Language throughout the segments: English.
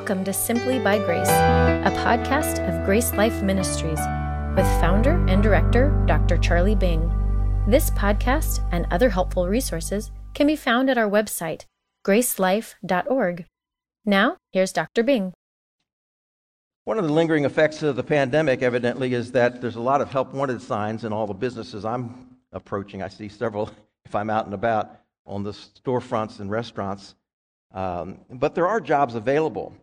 Welcome to Simply by Grace, a podcast of Grace Life Ministries with founder and director Dr. Charlie Bing. This podcast and other helpful resources can be found at our website, gracelife.org. Now, here's Dr. Bing. One of the lingering effects of the pandemic, evidently, is that there's a lot of help wanted signs in all the businesses I'm approaching. I see several if I'm out and about on the storefronts and restaurants. Um, but there are jobs available.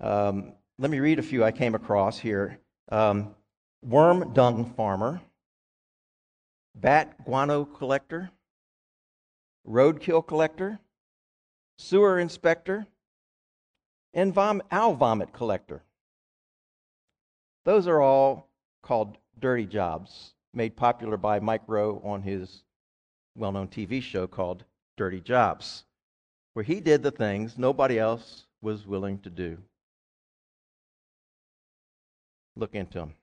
Um, let me read a few I came across here um, worm dung farmer, bat guano collector, roadkill collector, sewer inspector, and vom- owl vomit collector. Those are all called dirty jobs, made popular by Mike Rowe on his well known TV show called Dirty Jobs where he did the things nobody else was willing to do. Look into them.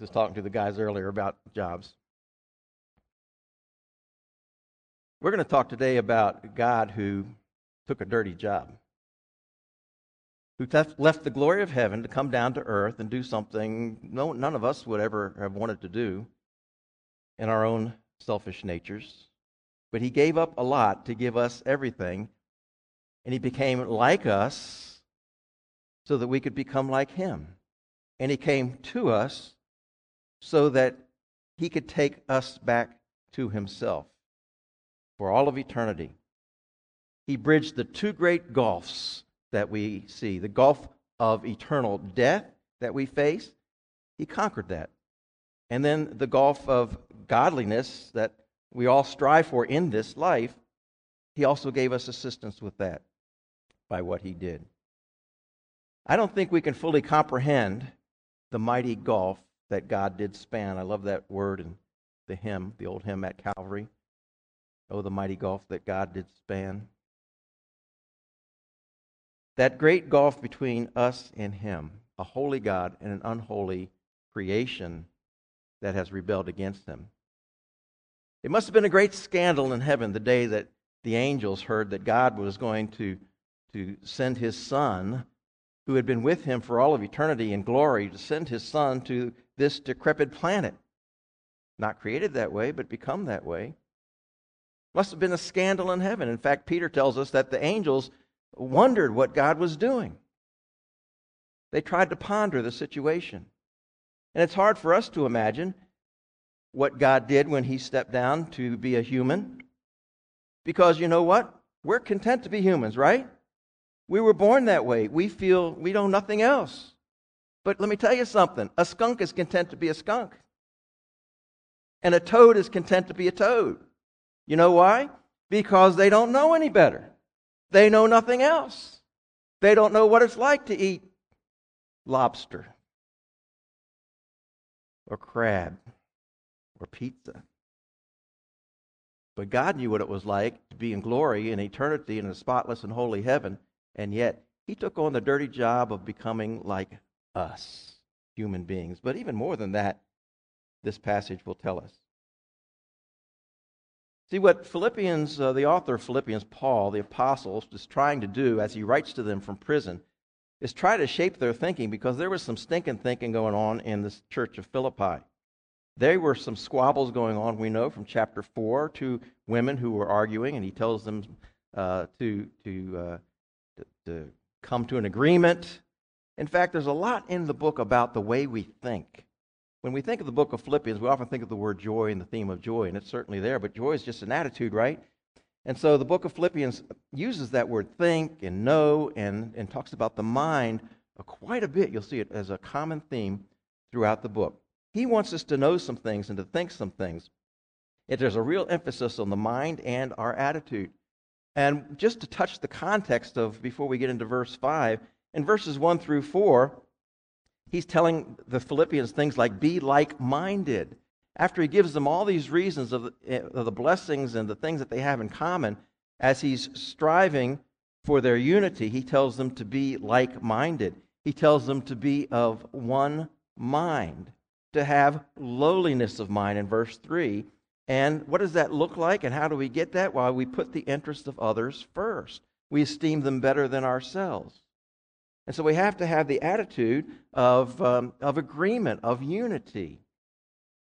Just talking to the guys earlier about jobs. We're going to talk today about God who took a dirty job, who left the glory of heaven to come down to earth and do something no, none of us would ever have wanted to do in our own selfish natures. But he gave up a lot to give us everything. And he became like us so that we could become like him. And he came to us so that he could take us back to himself for all of eternity. He bridged the two great gulfs that we see the gulf of eternal death that we face. He conquered that. And then the gulf of godliness that we all strive for in this life, he also gave us assistance with that by what he did. I don't think we can fully comprehend the mighty gulf that God did span. I love that word in the hymn, the old hymn at Calvary. Oh, the mighty gulf that God did span. That great gulf between us and Him, a holy God and an unholy creation that has rebelled against Him. It must have been a great scandal in heaven the day that the angels heard that God was going to, to send his son, who had been with him for all of eternity in glory, to send his son to this decrepit planet. Not created that way, but become that way. Must have been a scandal in heaven. In fact, Peter tells us that the angels wondered what God was doing. They tried to ponder the situation. And it's hard for us to imagine what God did when he stepped down to be a human. Because you know what? We're content to be humans, right? We were born that way. We feel we know nothing else. But let me tell you something a skunk is content to be a skunk, and a toad is content to be a toad. You know why? Because they don't know any better. They know nothing else. They don't know what it's like to eat lobster or crab or pizza. But God knew what it was like to be in glory in eternity in a spotless and holy heaven, and yet He took on the dirty job of becoming like us, human beings. But even more than that, this passage will tell us. See, what Philippians, uh, the author of Philippians, Paul, the apostle, is trying to do as he writes to them from prison is try to shape their thinking because there was some stinking thinking going on in this church of Philippi. There were some squabbles going on, we know, from chapter 4, two women who were arguing, and he tells them uh, to, to, uh, to, to come to an agreement. In fact, there's a lot in the book about the way we think. When we think of the book of Philippians, we often think of the word joy and the theme of joy, and it's certainly there, but joy is just an attitude, right? And so the book of Philippians uses that word think and know and, and talks about the mind quite a bit. You'll see it as a common theme throughout the book. He wants us to know some things and to think some things. If there's a real emphasis on the mind and our attitude. And just to touch the context of before we get into verse 5, in verses 1 through 4, he's telling the Philippians things like be like minded. After he gives them all these reasons of the, eh, of the blessings and the things that they have in common, as he's striving for their unity, he tells them to be like minded. He tells them to be of one mind to have lowliness of mind in verse 3. And what does that look like, and how do we get that? Well, we put the interests of others first. we esteem them better than ourselves. And so we have to have the attitude of, um, of agreement, of unity.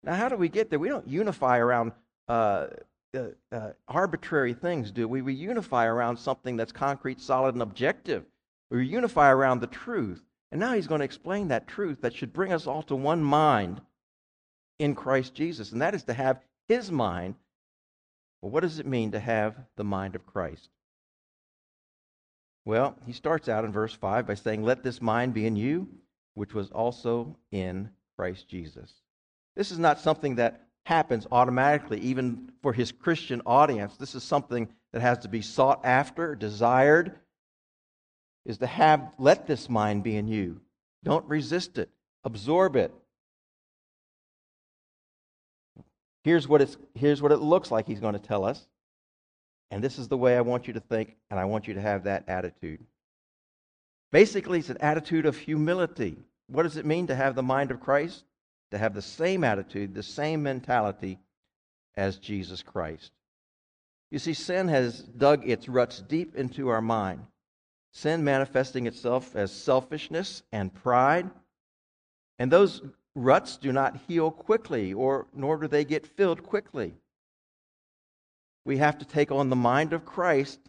Now, how do we get there? We don't unify around uh, uh, uh, arbitrary things, do we? We unify around something that's concrete, solid, and objective. We unify around the truth. And now he's going to explain that truth that should bring us all to one mind in Christ Jesus, and that is to have his mind. Well, what does it mean to have the mind of Christ? Well, he starts out in verse 5 by saying, Let this mind be in you, which was also in Christ Jesus. This is not something that happens automatically, even for his Christian audience. This is something that has to be sought after, desired, is to have, let this mind be in you. Don't resist it, absorb it. Here's what, it's, here's what it looks like he's going to tell us. And this is the way I want you to think, and I want you to have that attitude. Basically, it's an attitude of humility. What does it mean to have the mind of Christ? To have the same attitude, the same mentality as Jesus Christ. You see, sin has dug its roots deep into our mind. Sin manifesting itself as selfishness and pride. And those ruts do not heal quickly, or nor do they get filled quickly we have to take on the mind of Christ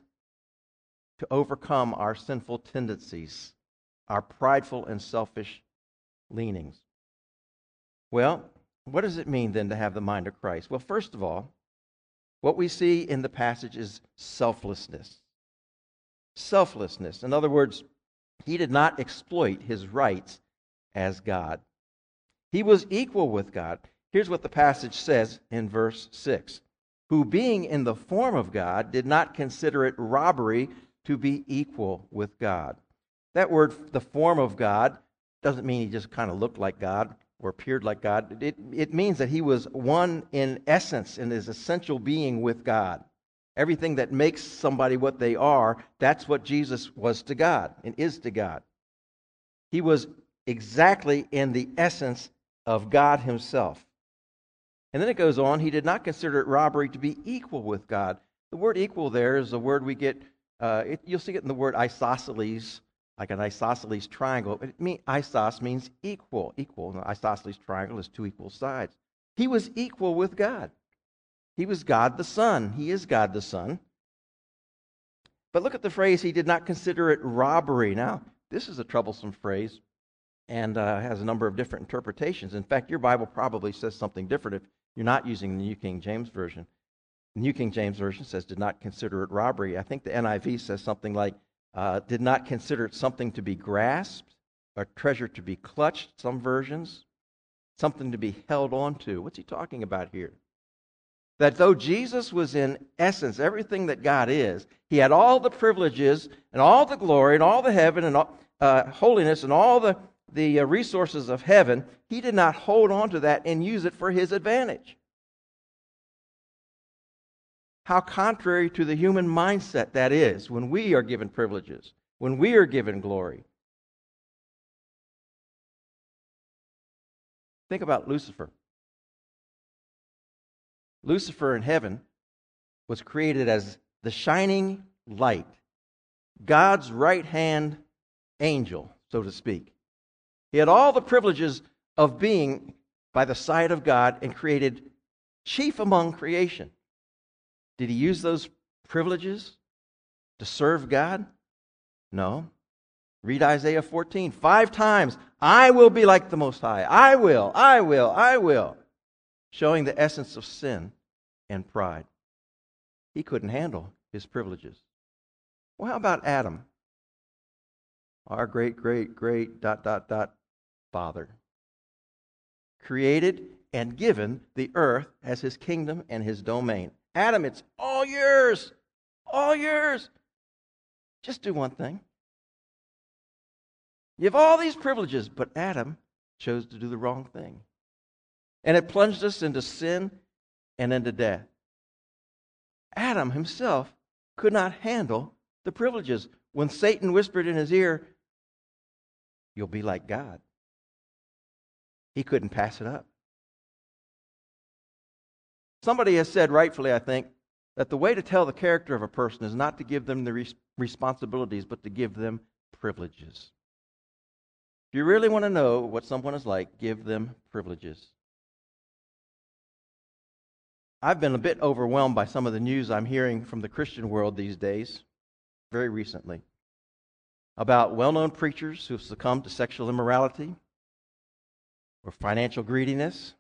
to overcome our sinful tendencies, our prideful and selfish leanings. Well, what does it mean then to have the mind of Christ? Well, first of all, what we see in the passage is selflessness. Selflessness. In other words, he did not exploit his rights as God. He was equal with God. Here's what the passage says in verse 6 who being in the form of God did not consider it robbery to be equal with God. That word, the form of God, doesn't mean he just kind of looked like God or appeared like God. It, it means that he was one in essence, in his essential being with God. Everything that makes somebody what they are, that's what Jesus was to God and is to God. He was exactly in the essence of God himself. And then it goes on, he did not consider it robbery to be equal with God. The word equal there is a word we get, uh, it, you'll see it in the word isosceles, like an isosceles triangle. It mean, isos means equal, equal. The isosceles triangle is two equal sides. He was equal with God. He was God the Son. He is God the Son. But look at the phrase, he did not consider it robbery. Now, this is a troublesome phrase and uh, has a number of different interpretations. In fact, your Bible probably says something different if you're not using the New King James Version. The New King James Version says, did not consider it robbery. I think the NIV says something like, uh, did not consider it something to be grasped, a treasure to be clutched, some versions, something to be held on to. What's he talking about here? That though Jesus was in essence everything that God is, he had all the privileges and all the glory and all the heaven and all, uh, holiness and all the the uh, resources of heaven, he did not hold on to that and use it for his advantage. How contrary to the human mindset that is when we are given privileges, when we are given glory. Think about Lucifer. Lucifer in heaven was created as the shining light, God's right hand angel, so to speak. He had all the privileges of being by the side of God and created chief among creation. Did he use those privileges to serve God? No. Read Isaiah 14. Five times, I will be like the Most High. I will, I will, I will. Showing the essence of sin and pride. He couldn't handle his privileges. Well, how about Adam? Our great, great, great, dot, dot, dot, Father. Created and given the earth as his kingdom and his domain. Adam, it's all yours. All yours. Just do one thing. You have all these privileges, but Adam chose to do the wrong thing. And it plunged us into sin and into death. Adam himself could not handle the privileges. When Satan whispered in his ear, You'll be like God. He couldn't pass it up. Somebody has said, rightfully, I think, that the way to tell the character of a person is not to give them the res- responsibilities, but to give them privileges. If you really want to know what someone is like, give them privileges. I've been a bit overwhelmed by some of the news I'm hearing from the Christian world these days, very recently, about well known preachers who have succumbed to sexual immorality or financial greediness.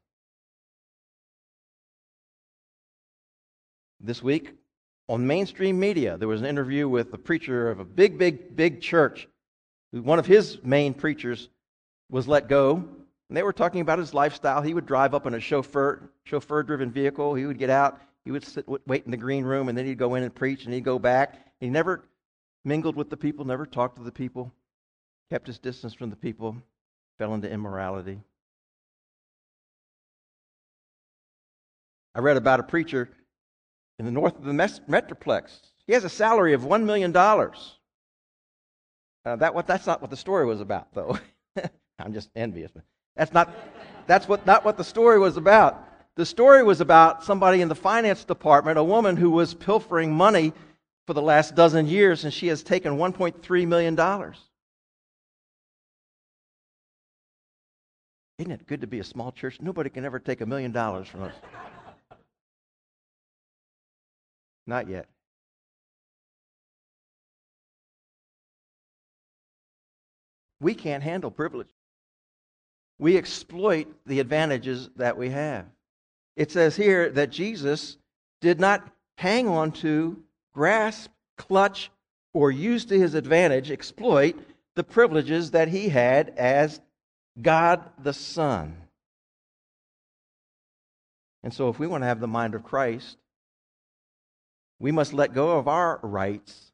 This week, on mainstream media, there was an interview with a preacher of a big, big, big church. One of his main preachers was let go and they were talking about his lifestyle. He would drive up in a chauffeur chauffeur driven vehicle. He would get out. He would sit, wait in the green room, and then he'd go in and preach, and he'd go back. He never mingled with the people, never talked to the people, kept his distance from the people, fell into immorality. I read about a preacher in the north of the Metroplex. He has a salary of $1 million. Uh, that, what, that's not what the story was about, though. I'm just envious. That's not, that's what, not what the story was about. The story was about somebody in the finance department, a woman who was pilfering money for the last dozen years, and she has taken $1.3 million. Isn't it good to be a small church? Nobody can ever take a million dollars from us. Not yet. We can't handle privilege we exploit the advantages that we have. It says here that Jesus did not hang on to, grasp, clutch, or use to his advantage, exploit the privileges that he had as God the Son. And so, if we want to have the mind of Christ, we must let go of our rights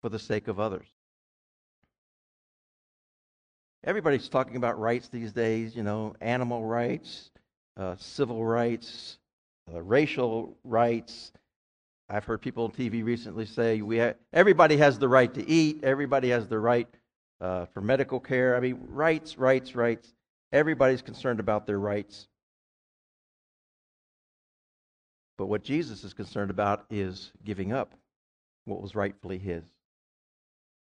for the sake of others. Everybody's talking about rights these days, you know, animal rights, uh, civil rights, uh, racial rights. I've heard people on TV recently say we ha- everybody has the right to eat, everybody has the right uh, for medical care. I mean, rights, rights, rights. Everybody's concerned about their rights. But what Jesus is concerned about is giving up what was rightfully his.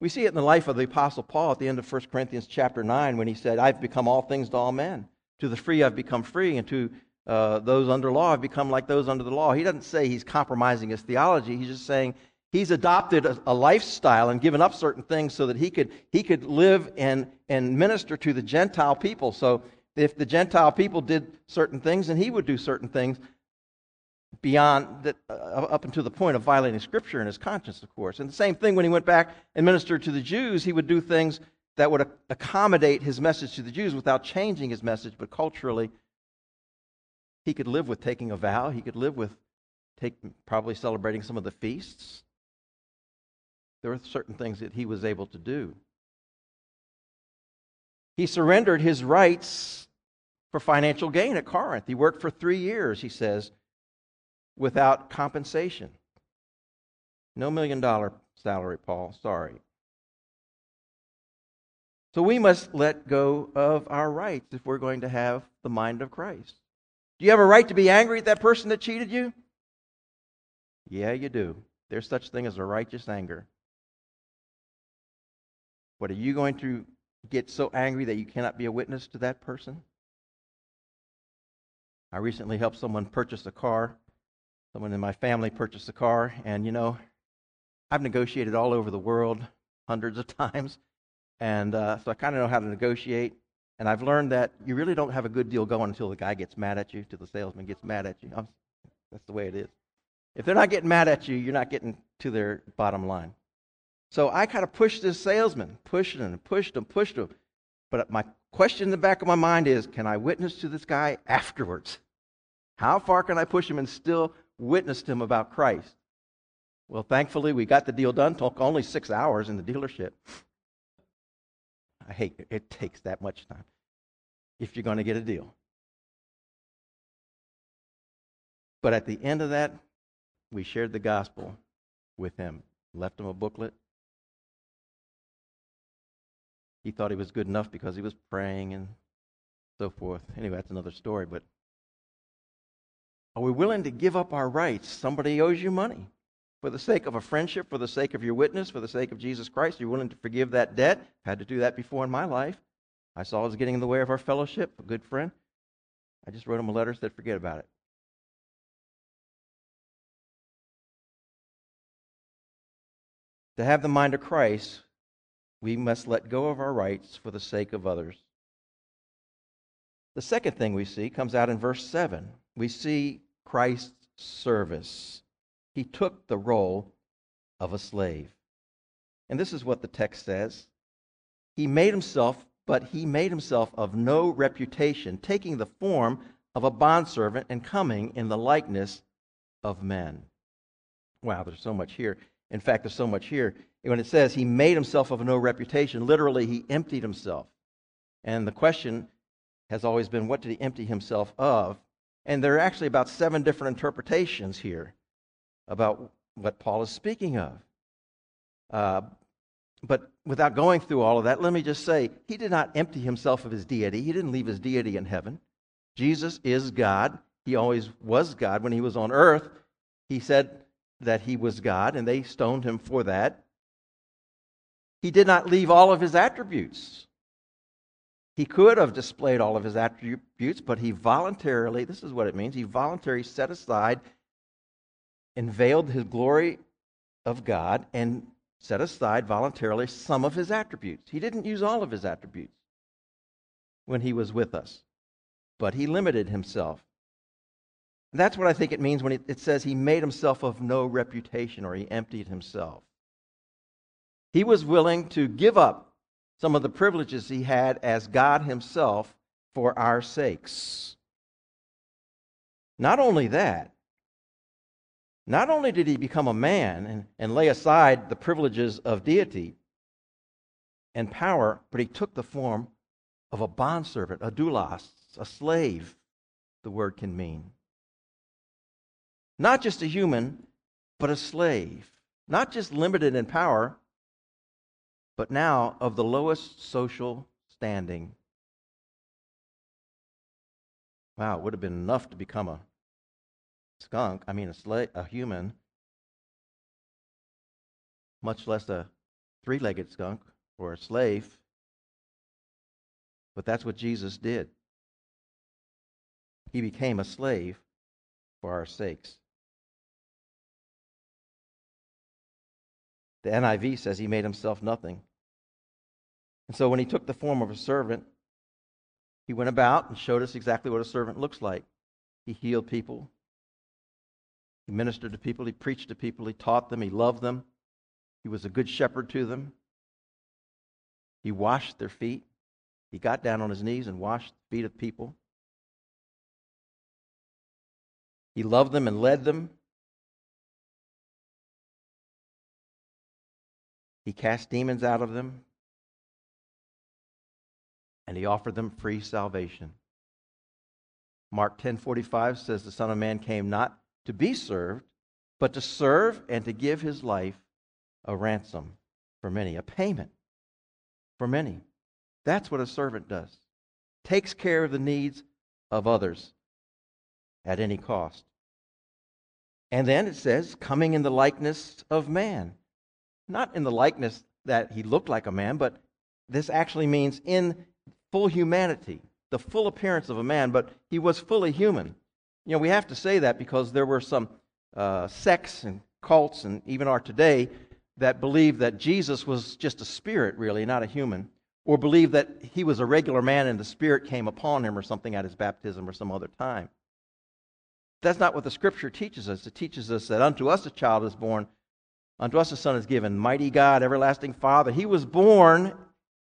We see it in the life of the Apostle Paul at the end of 1 Corinthians chapter 9 when he said, I've become all things to all men. To the free I've become free, and to uh, those under law I've become like those under the law. He doesn't say he's compromising his theology. He's just saying he's adopted a, a lifestyle and given up certain things so that he could, he could live and, and minister to the Gentile people. So if the Gentile people did certain things, then he would do certain things beyond that, uh, up until the point of violating Scripture in his conscience, of course. And the same thing when he went back and ministered to the Jews, he would do things that would accommodate his message to the Jews without changing his message, but culturally, he could live with taking a vow. He could live with take, probably celebrating some of the feasts. There were certain things that he was able to do. He surrendered his rights for financial gain at Corinth. He worked for three years, he says, without compensation. No million dollar salary, Paul. Sorry. So we must let go of our rights if we're going to have the mind of Christ. Do you have a right to be angry at that person that cheated you? Yeah, you do. There's such thing as a righteous anger. But are you going to get so angry that you cannot be a witness to that person? I recently helped someone purchase a car Someone in my family purchased a car, and you know, I've negotiated all over the world hundreds of times, and uh, so I kind of know how to negotiate. And I've learned that you really don't have a good deal going until the guy gets mad at you, till the salesman gets mad at you. I'm, that's the way it is. If they're not getting mad at you, you're not getting to their bottom line. So I kind of pushed this salesman, pushed him, pushed him, pushed him. But my question in the back of my mind is can I witness to this guy afterwards? How far can I push him and still witnessed him about Christ. Well, thankfully, we got the deal done. Took only six hours in the dealership. I hate it. It takes that much time if you're going to get a deal. But at the end of that, we shared the gospel with him, left him a booklet. He thought he was good enough because he was praying and so forth. Anyway, that's another story, but Are we willing to give up our rights? Somebody owes you money. For the sake of a friendship, for the sake of your witness, for the sake of Jesus Christ, Are you're willing to forgive that debt. Had to do that before in my life. I saw it was getting in the way of our fellowship, a good friend. I just wrote him a letter, said, forget about it. To have the mind of Christ, we must let go of our rights for the sake of others. The second thing we see comes out in verse 7. We see Christ's service. He took the role of a slave. And this is what the text says He made himself, but he made himself of no reputation, taking the form of a bondservant and coming in the likeness of men. Wow, there's so much here. In fact, there's so much here. When it says he made himself of no reputation, literally, he emptied himself. And the question has always been, what did he empty himself of? And there are actually about seven different interpretations here about what Paul is speaking of. Uh, but without going through all of that, let me just say he did not empty himself of his deity. He didn't leave his deity in heaven. Jesus is God. He always was God. When he was on earth, he said, that he was God, and they stoned him for that. He did not leave all of his attributes. He could have displayed all of his attributes, but he voluntarily, this is what it means, he voluntarily set aside and veiled his glory of God and set aside voluntarily some of his attributes. He didn't use all of his attributes when he was with us, but he limited himself. That's what I think it means when it says he made himself of no reputation or he emptied himself. He was willing to give up some of the privileges he had as God himself for our sakes. Not only that, not only did he become a man and, and lay aside the privileges of deity and power, but he took the form of a bondservant, a doulos, a slave, the word can mean. Not just a human, but a slave. Not just limited in power, but now of the lowest social standing. Wow, it would have been enough to become a skunk, I mean a slave, a human, much less a three-legged skunk or a slave. But that's what Jesus did. He became a slave for our sakes. The NIV says he made himself nothing. And so when he took the form of a servant, he went about and showed us exactly what a servant looks like. He healed people, he ministered to people, he preached to people, he taught them, he loved them, he was a good shepherd to them. He washed their feet. He got down on his knees and washed the feet of people. He loved them and led them. He cast demons out of them, and he offered them free salvation. Mark 10:45 says the son of man came not to be served, but to serve and to give his life a ransom for many, a payment for many. That's what a servant does. Takes care of the needs of others at any cost. And then it says, coming in the likeness of man not in the likeness that he looked like a man, but this actually means in full humanity, the full appearance of a man, but he was fully human. You know, we have to say that because there were some uh, sects and cults, and even are today, that believe that Jesus was just a spirit, really, not a human, or believe that he was a regular man and the spirit came upon him or something at his baptism or some other time. That's not what the scripture teaches us. It teaches us that unto us a child is born, Unto us a son is given, mighty God, everlasting Father. He was born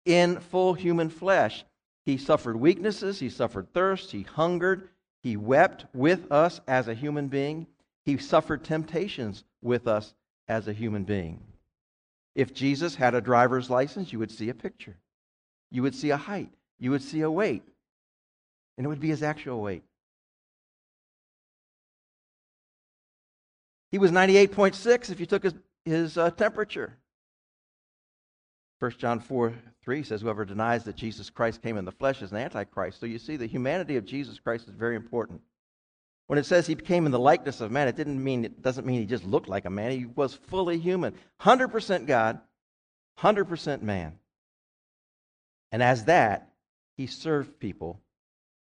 in full human flesh. He suffered weaknesses, he suffered thirst, he hungered, he wept with us as a human being. He suffered temptations with us as a human being. If Jesus had a driver's license, you would see a picture. You would see a height. You would see a weight. And it would be his actual weight. He was 98.6 if you took his his uh, temperature. 1 John 4 3 says, Whoever denies that Jesus Christ came in the flesh is an antichrist. So you see, the humanity of Jesus Christ is very important. When it says he came in the likeness of man, it didn't mean it doesn't mean he just looked like a man. He was fully human, 100% God, 100% man. And as that, he served people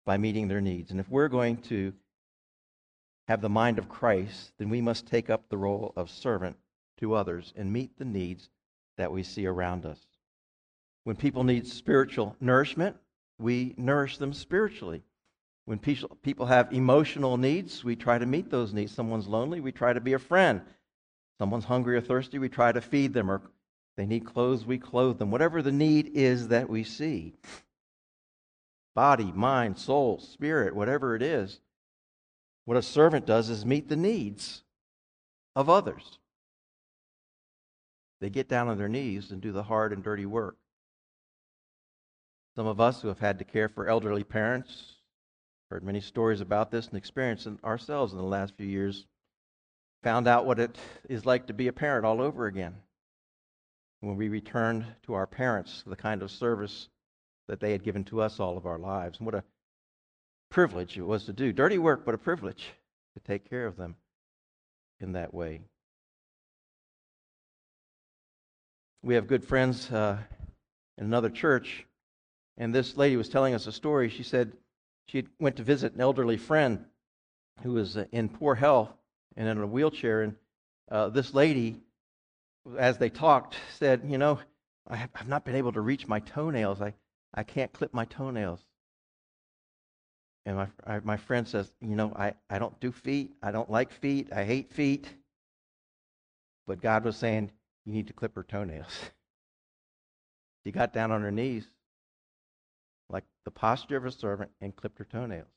by meeting their needs. And if we're going to have the mind of Christ, then we must take up the role of servant to others and meet the needs that we see around us. When people need spiritual nourishment, we nourish them spiritually. When people have emotional needs, we try to meet those needs. Someone's lonely, we try to be a friend. Someone's hungry or thirsty, we try to feed them. Or they need clothes, we clothe them. Whatever the need is that we see body, mind, soul, spirit, whatever it is what a servant does is meet the needs of others. They get down on their knees and do the hard and dirty work. Some of us who have had to care for elderly parents heard many stories about this and experienced it ourselves in the last few years. Found out what it is like to be a parent all over again. When we returned to our parents, the kind of service that they had given to us all of our lives. And what a privilege it was to do. Dirty work, but a privilege to take care of them in that way. We have good friends uh, in another church, and this lady was telling us a story. She said she went to visit an elderly friend who was uh, in poor health and in a wheelchair, and uh, this lady, as they talked, said, "You know, I have, I've not been able to reach my toenails. I, I can't clip my toenails." And my, I, my friend says, You know, I, I don't do feet. I don't like feet. I hate feet. But God was saying, You need to clip her toenails. she got down on her knees, like the posture of a servant, and clipped her toenails.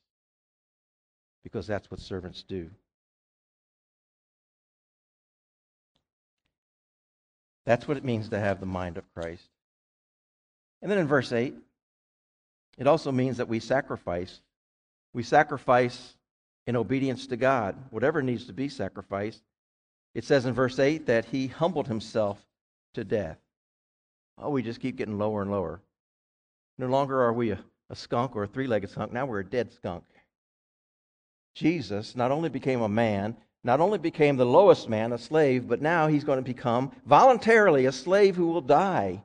Because that's what servants do. That's what it means to have the mind of Christ. And then in verse 8, it also means that we sacrifice we sacrifice in obedience to God, whatever needs to be sacrificed. It says in verse 8 that he humbled himself to death. Oh, we just keep getting lower and lower. No longer are we a, a skunk or a three legged skunk, now we're a dead skunk. Jesus not only became a man, not only became the lowest man, a slave, but now he's going to become voluntarily a slave who will die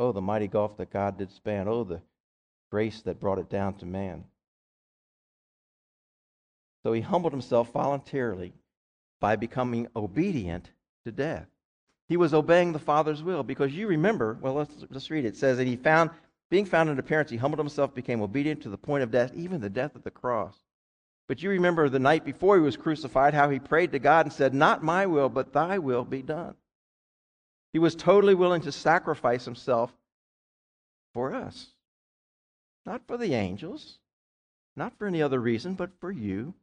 Oh, the mighty gulf that God did span. Oh, the grace that brought it down to man. So he humbled himself voluntarily by becoming obedient to death. He was obeying the Father's will because you remember, well, let's, let's read it. It says that he found, being found in appearance, he humbled himself, became obedient to the point of death, even the death of the cross. But you remember the night before he was crucified, how he prayed to God and said, Not my will, but thy will be done. He was totally willing to sacrifice himself for us. Not for the angels, not for any other reason, but for you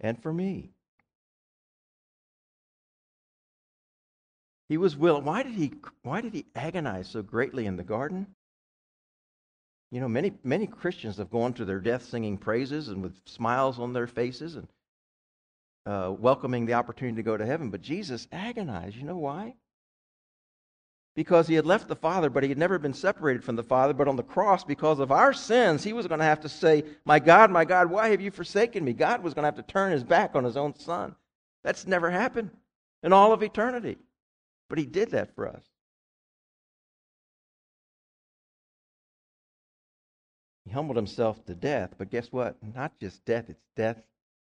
and for me. He was willing. Why did he, why did he agonize so greatly in the garden? You know, many, many Christians have gone to their death singing praises and with smiles on their faces and uh, welcoming the opportunity to go to heaven. But Jesus agonized. You know why? because he had left the Father, but he had never been separated from the Father. But on the cross, because of our sins, he was going to have to say, My God, my God, why have you forsaken me? God was going to have to turn his back on his own Son. That's never happened in all of eternity. But he did that for us. He humbled himself to death, but guess what? Not just death, it's death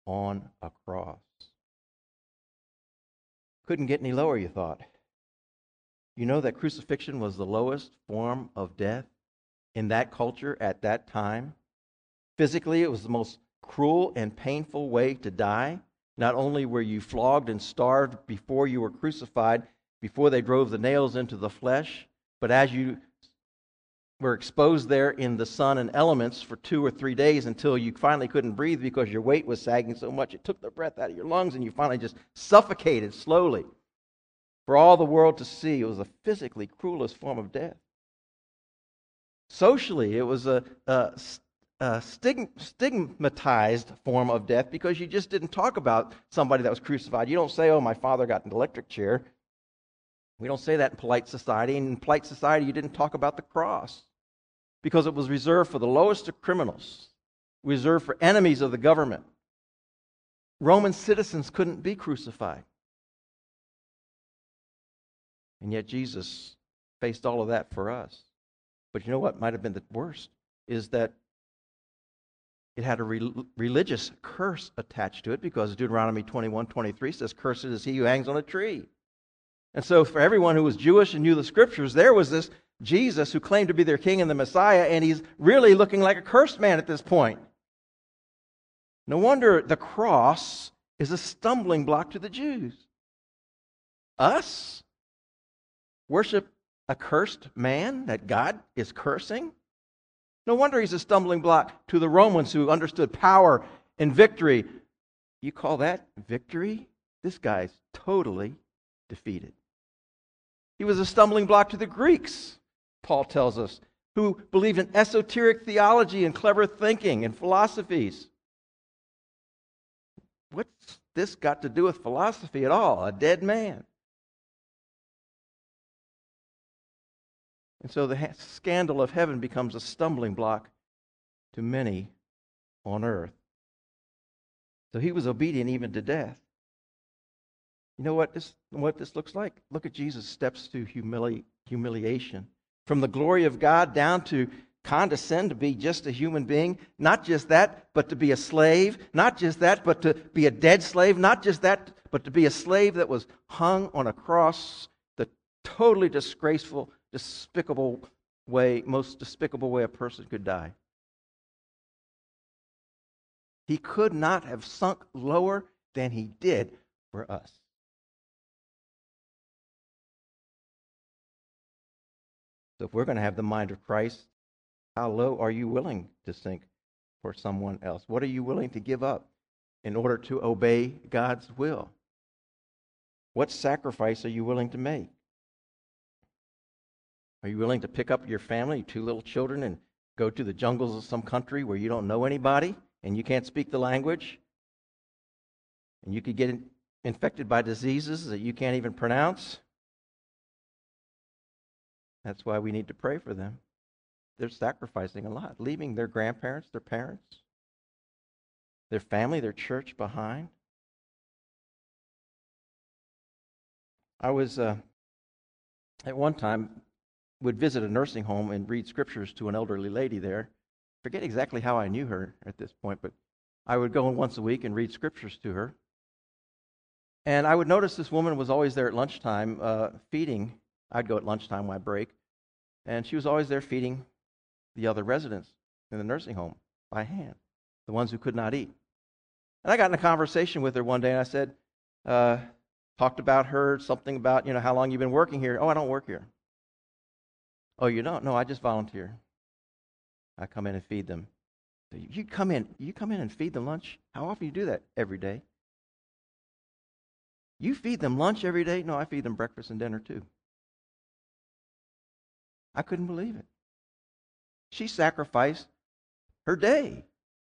on a cross. Couldn't get any lower, you thought. You know that crucifixion was the lowest form of death in that culture at that time? Physically, it was the most cruel and painful way to die. Not only were you flogged and starved before you were crucified, before they drove the nails into the flesh, but as you were exposed there in the sun and elements for two or three days until you finally couldn't breathe because your weight was sagging so much it took the breath out of your lungs and you finally just suffocated slowly for all the world to see. It was the physically cruelest form of death. Socially, it was a, a, a stigmatized form of death because you just didn't talk about somebody that was crucified. You don't say, oh, my father got an electric chair. We don't say that in polite society. And in polite society, you didn't talk about the cross. because it was reserved for the lowest of criminals, reserved for enemies of the government. Roman citizens couldn't be crucified. And yet Jesus faced all of that for us. But you know what might have been the worst? Is that it had a re- religious curse attached to it because Deuteronomy 21 23 says, Cursed is he who hangs on a tree. And so, for everyone who was Jewish and knew the scriptures, there was this Jesus who claimed to be their king and the Messiah, and he's really looking like a cursed man at this point. No wonder the cross is a stumbling block to the Jews. Us? Worship a cursed man that God is cursing? No wonder he's a stumbling block to the Romans who understood power and victory. You call that victory? This guy's totally defeated. He was a stumbling block to the Greeks, Paul tells us, who believed in esoteric theology and clever thinking and philosophies. What's this got to do with philosophy at all? A dead man. And so the scandal of heaven becomes a stumbling block to many on earth. So he was obedient even to death. You know what this, what this looks like? Look at Jesus' steps to humili- humiliation. From the glory of God down to condescend to be just a human being. Not just that, but to be a slave. Not just that, but to be a dead slave. Not just that, but to be a slave that was hung on a cross, the totally disgraceful, despicable way, most despicable way a person could die. He could not have sunk lower than he did for us. So if we're going to have the mind of Christ, how low are you willing to sink for someone else? What are you willing to give up in order to obey God's will? What sacrifice are you willing to make? Are you willing to pick up your family, two little children, and go to the jungles of some country where you don't know anybody and you can't speak the language? And you could get infected by diseases that you can't even pronounce? That's why we need to pray for them. They're sacrificing a lot, leaving their grandparents, their parents, their family, their church behind. I was uh, at one time would visit a nursing home and read scriptures to an elderly lady there. Forget exactly how I knew her at this point, but I would go once a week and read scriptures to her. And I would notice this woman was always there at lunchtime uh, feeding. I'd go at lunchtime I break. And she was always there feeding the other residents in the nursing home by hand, the ones who could not eat. And I got in a conversation with her one day, and I said, uh, talked about her, something about, you know, how long you've been working here. Oh, I don't work here. Oh, you don't? No, I just volunteer. I come in and feed them. You come in, you come in and feed them lunch. How often do you do that? Every day. You feed them lunch every day? No, I feed them breakfast and dinner too. I couldn't believe it. She sacrificed her day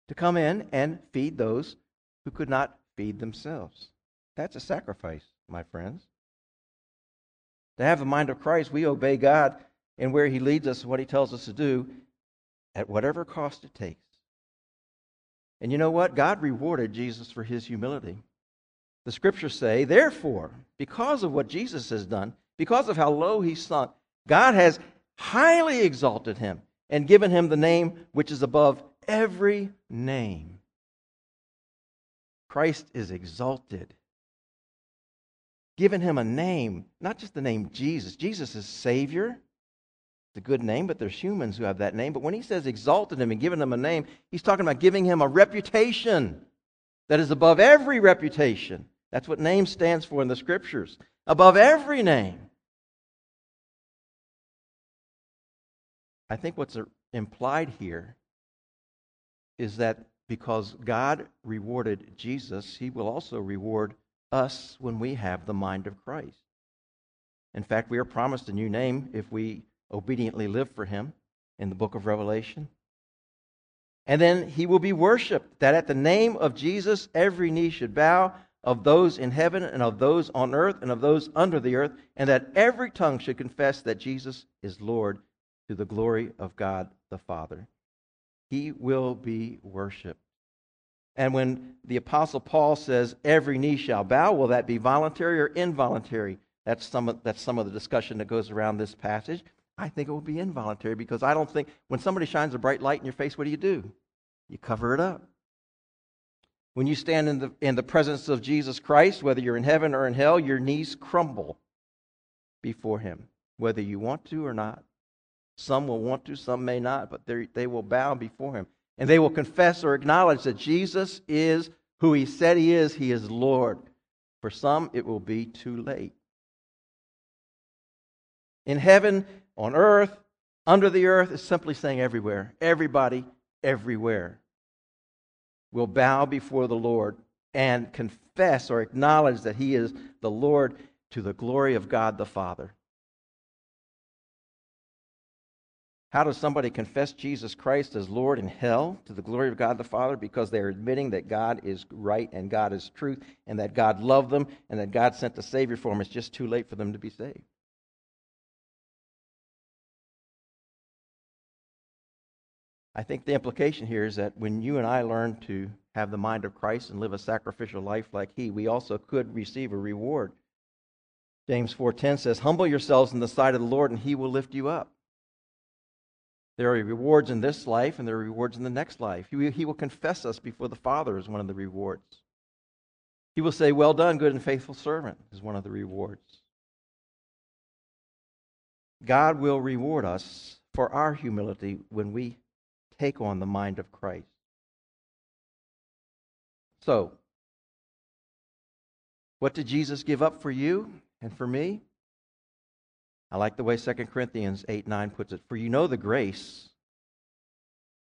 to come in and feed those who could not feed themselves. That's a sacrifice, my friends. To have the mind of Christ, we obey God and where He leads us, what He tells us to do, at whatever cost it takes. And you know what? God rewarded Jesus for his humility. The scriptures say, therefore, because of what Jesus has done, because of how low he sunk, God has highly exalted him and given him the name which is above every name. Christ is exalted. Given him a name, not just the name Jesus. Jesus is Savior. It's a good name, but there's humans who have that name. But when he says exalted him and given him a name, he's talking about giving him a reputation that is above every reputation. That's what name stands for in the scriptures. Above every name. I think what's uh, implied here is that because God rewarded Jesus, he will also reward us when we have the mind of Christ. In fact, we are promised a new name if we obediently live for him in the book of Revelation. And then he will be worshiped, that at the name of Jesus every knee should bow, of those in heaven and of those on earth and of those under the earth, and that every tongue should confess that Jesus is Lord to the glory of God the Father. He will be worshiped. And when the Apostle Paul says, every knee shall bow, will that be voluntary or involuntary? That's some of, that's some of the discussion that goes around this passage. I think it will be involuntary because I don't think when somebody shines a bright light in your face, what do you do? You cover it up. When you stand in the, in the presence of Jesus Christ, whether you're in heaven or in hell, your knees crumble before him, whether you want to or not. Some will want to, some may not, but they will bow before him. And they will confess or acknowledge that Jesus is who he said he is. He is Lord. For some, it will be too late. In heaven, on earth, under the earth, is simply saying everywhere. Everybody, everywhere will bow before the Lord and confess or acknowledge that he is the Lord to the glory of God the Father. How does somebody confess Jesus Christ as Lord in hell to the glory of God the Father? Because they're admitting that God is right and God is truth and that God loved them and that God sent the Savior for them. It's just too late for them to be saved. I think the implication here is that when you and I learn to have the mind of Christ and live a sacrificial life like he, we also could receive a reward. James 4:10 says, "Humble yourselves in the sight of the Lord and he will lift you up." There are rewards in this life and there are rewards in the next life. He, will confess us before the Father as one of the rewards. He will say, Well done, good and faithful servant, is one of the rewards. God will reward us for our humility when we take on the mind of Christ. So, what did Jesus give up for you and for me? I like the way 2 Corinthians 8 9 puts it. For you know the grace.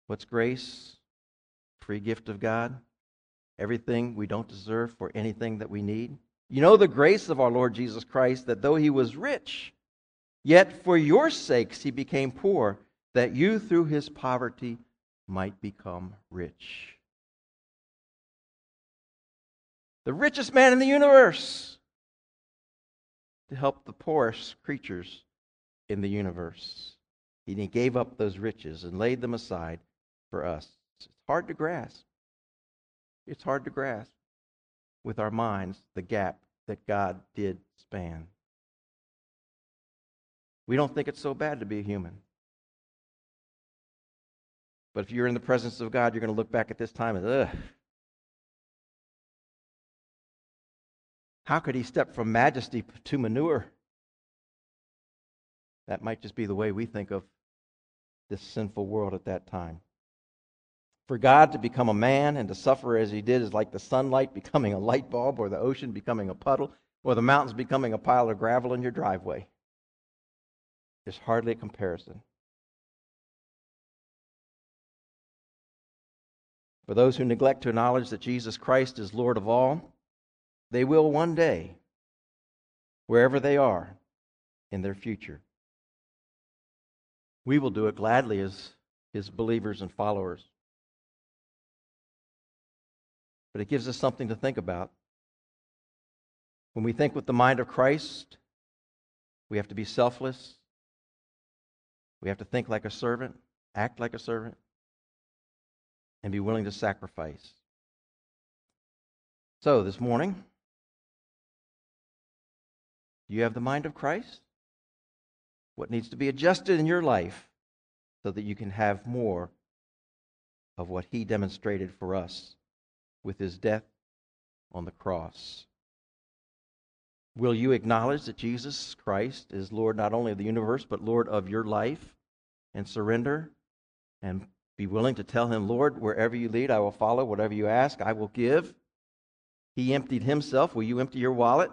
What's grace? Free gift of God. Everything we don't deserve for anything that we need. You know the grace of our Lord Jesus Christ, that though he was rich, yet for your sakes he became poor that you through his poverty might become rich. The richest man in the universe to help the poorest creatures in the universe. And he gave up those riches and laid them aside for us. It's hard to grasp. It's hard to grasp with our minds the gap that God did span. We don't think it's so bad to be a human. But if you're in the presence of God, you're going to look back at this time and, ugh. How could he step from majesty to manure? That might just be the way we think of this sinful world at that time. For God to become a man and to suffer as he did is like the sunlight becoming a light bulb, or the ocean becoming a puddle, or the mountains becoming a pile of gravel in your driveway. There's hardly a comparison. For those who neglect to acknowledge that Jesus Christ is Lord of all, they will one day, wherever they are in their future. We will do it gladly as his believers and followers. But it gives us something to think about. When we think with the mind of Christ, we have to be selfless. We have to think like a servant, act like a servant, and be willing to sacrifice. So, this morning, do you have the mind of Christ? What needs to be adjusted in your life so that you can have more of what He demonstrated for us with His death on the cross? Will you acknowledge that Jesus Christ is Lord not only of the universe, but Lord of your life and surrender and be willing to tell him, Lord, wherever you lead, I will follow. Whatever you ask, I will give. He emptied himself. Will you empty your wallet?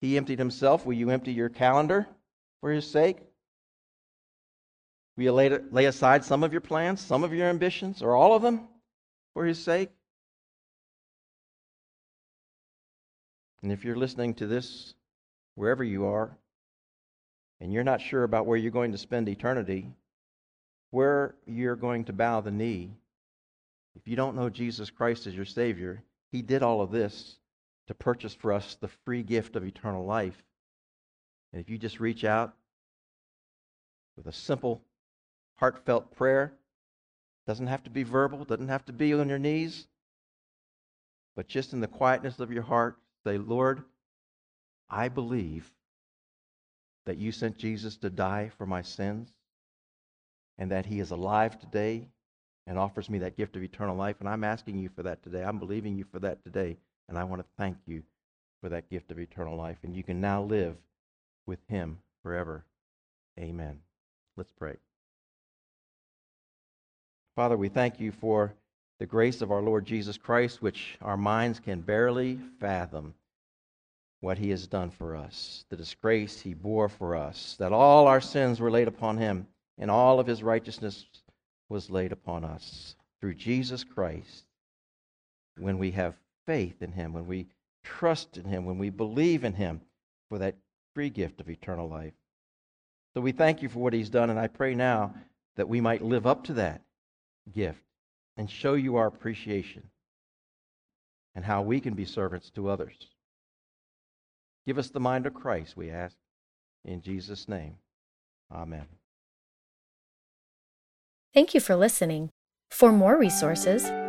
He emptied himself. Will you empty your calendar for his sake? Will you lay, aside some of your plans, some of your ambitions, or all of them for his sake? And if you're listening to this wherever you are, and you're not sure about where you're going to spend eternity, where you're going to bow the knee. If you don't know Jesus Christ as your Savior, He did all of this to purchase for us the free gift of eternal life. And if you just reach out with a simple, heartfelt prayer. Doesn't have to be verbal, doesn't have to be on your knees, but just in the quietness of your heart, say, Lord, I believe that you sent Jesus to die for my sins and that he is alive today and offers me that gift of eternal life. And I'm asking you for that today. I'm believing you for that today. And I want to thank you for that gift of eternal life. And you can now live with him forever. Amen. Let's pray. Father, we thank you for the grace of our Lord Jesus Christ, which our minds can barely fathom what he has done for us, the disgrace he bore for us, that all our sins were laid upon him, and all of his righteousness was laid upon us through Jesus Christ. When we have faith in him, when we trust in him, when we believe in him for that free gift of eternal life. So we thank you for what he's done, and I pray now that we might live up to that gift and show you our appreciation and how we can be servants to others. Give us the mind of Christ, we ask. In Jesus' name, amen. Thank you for listening. For more resources,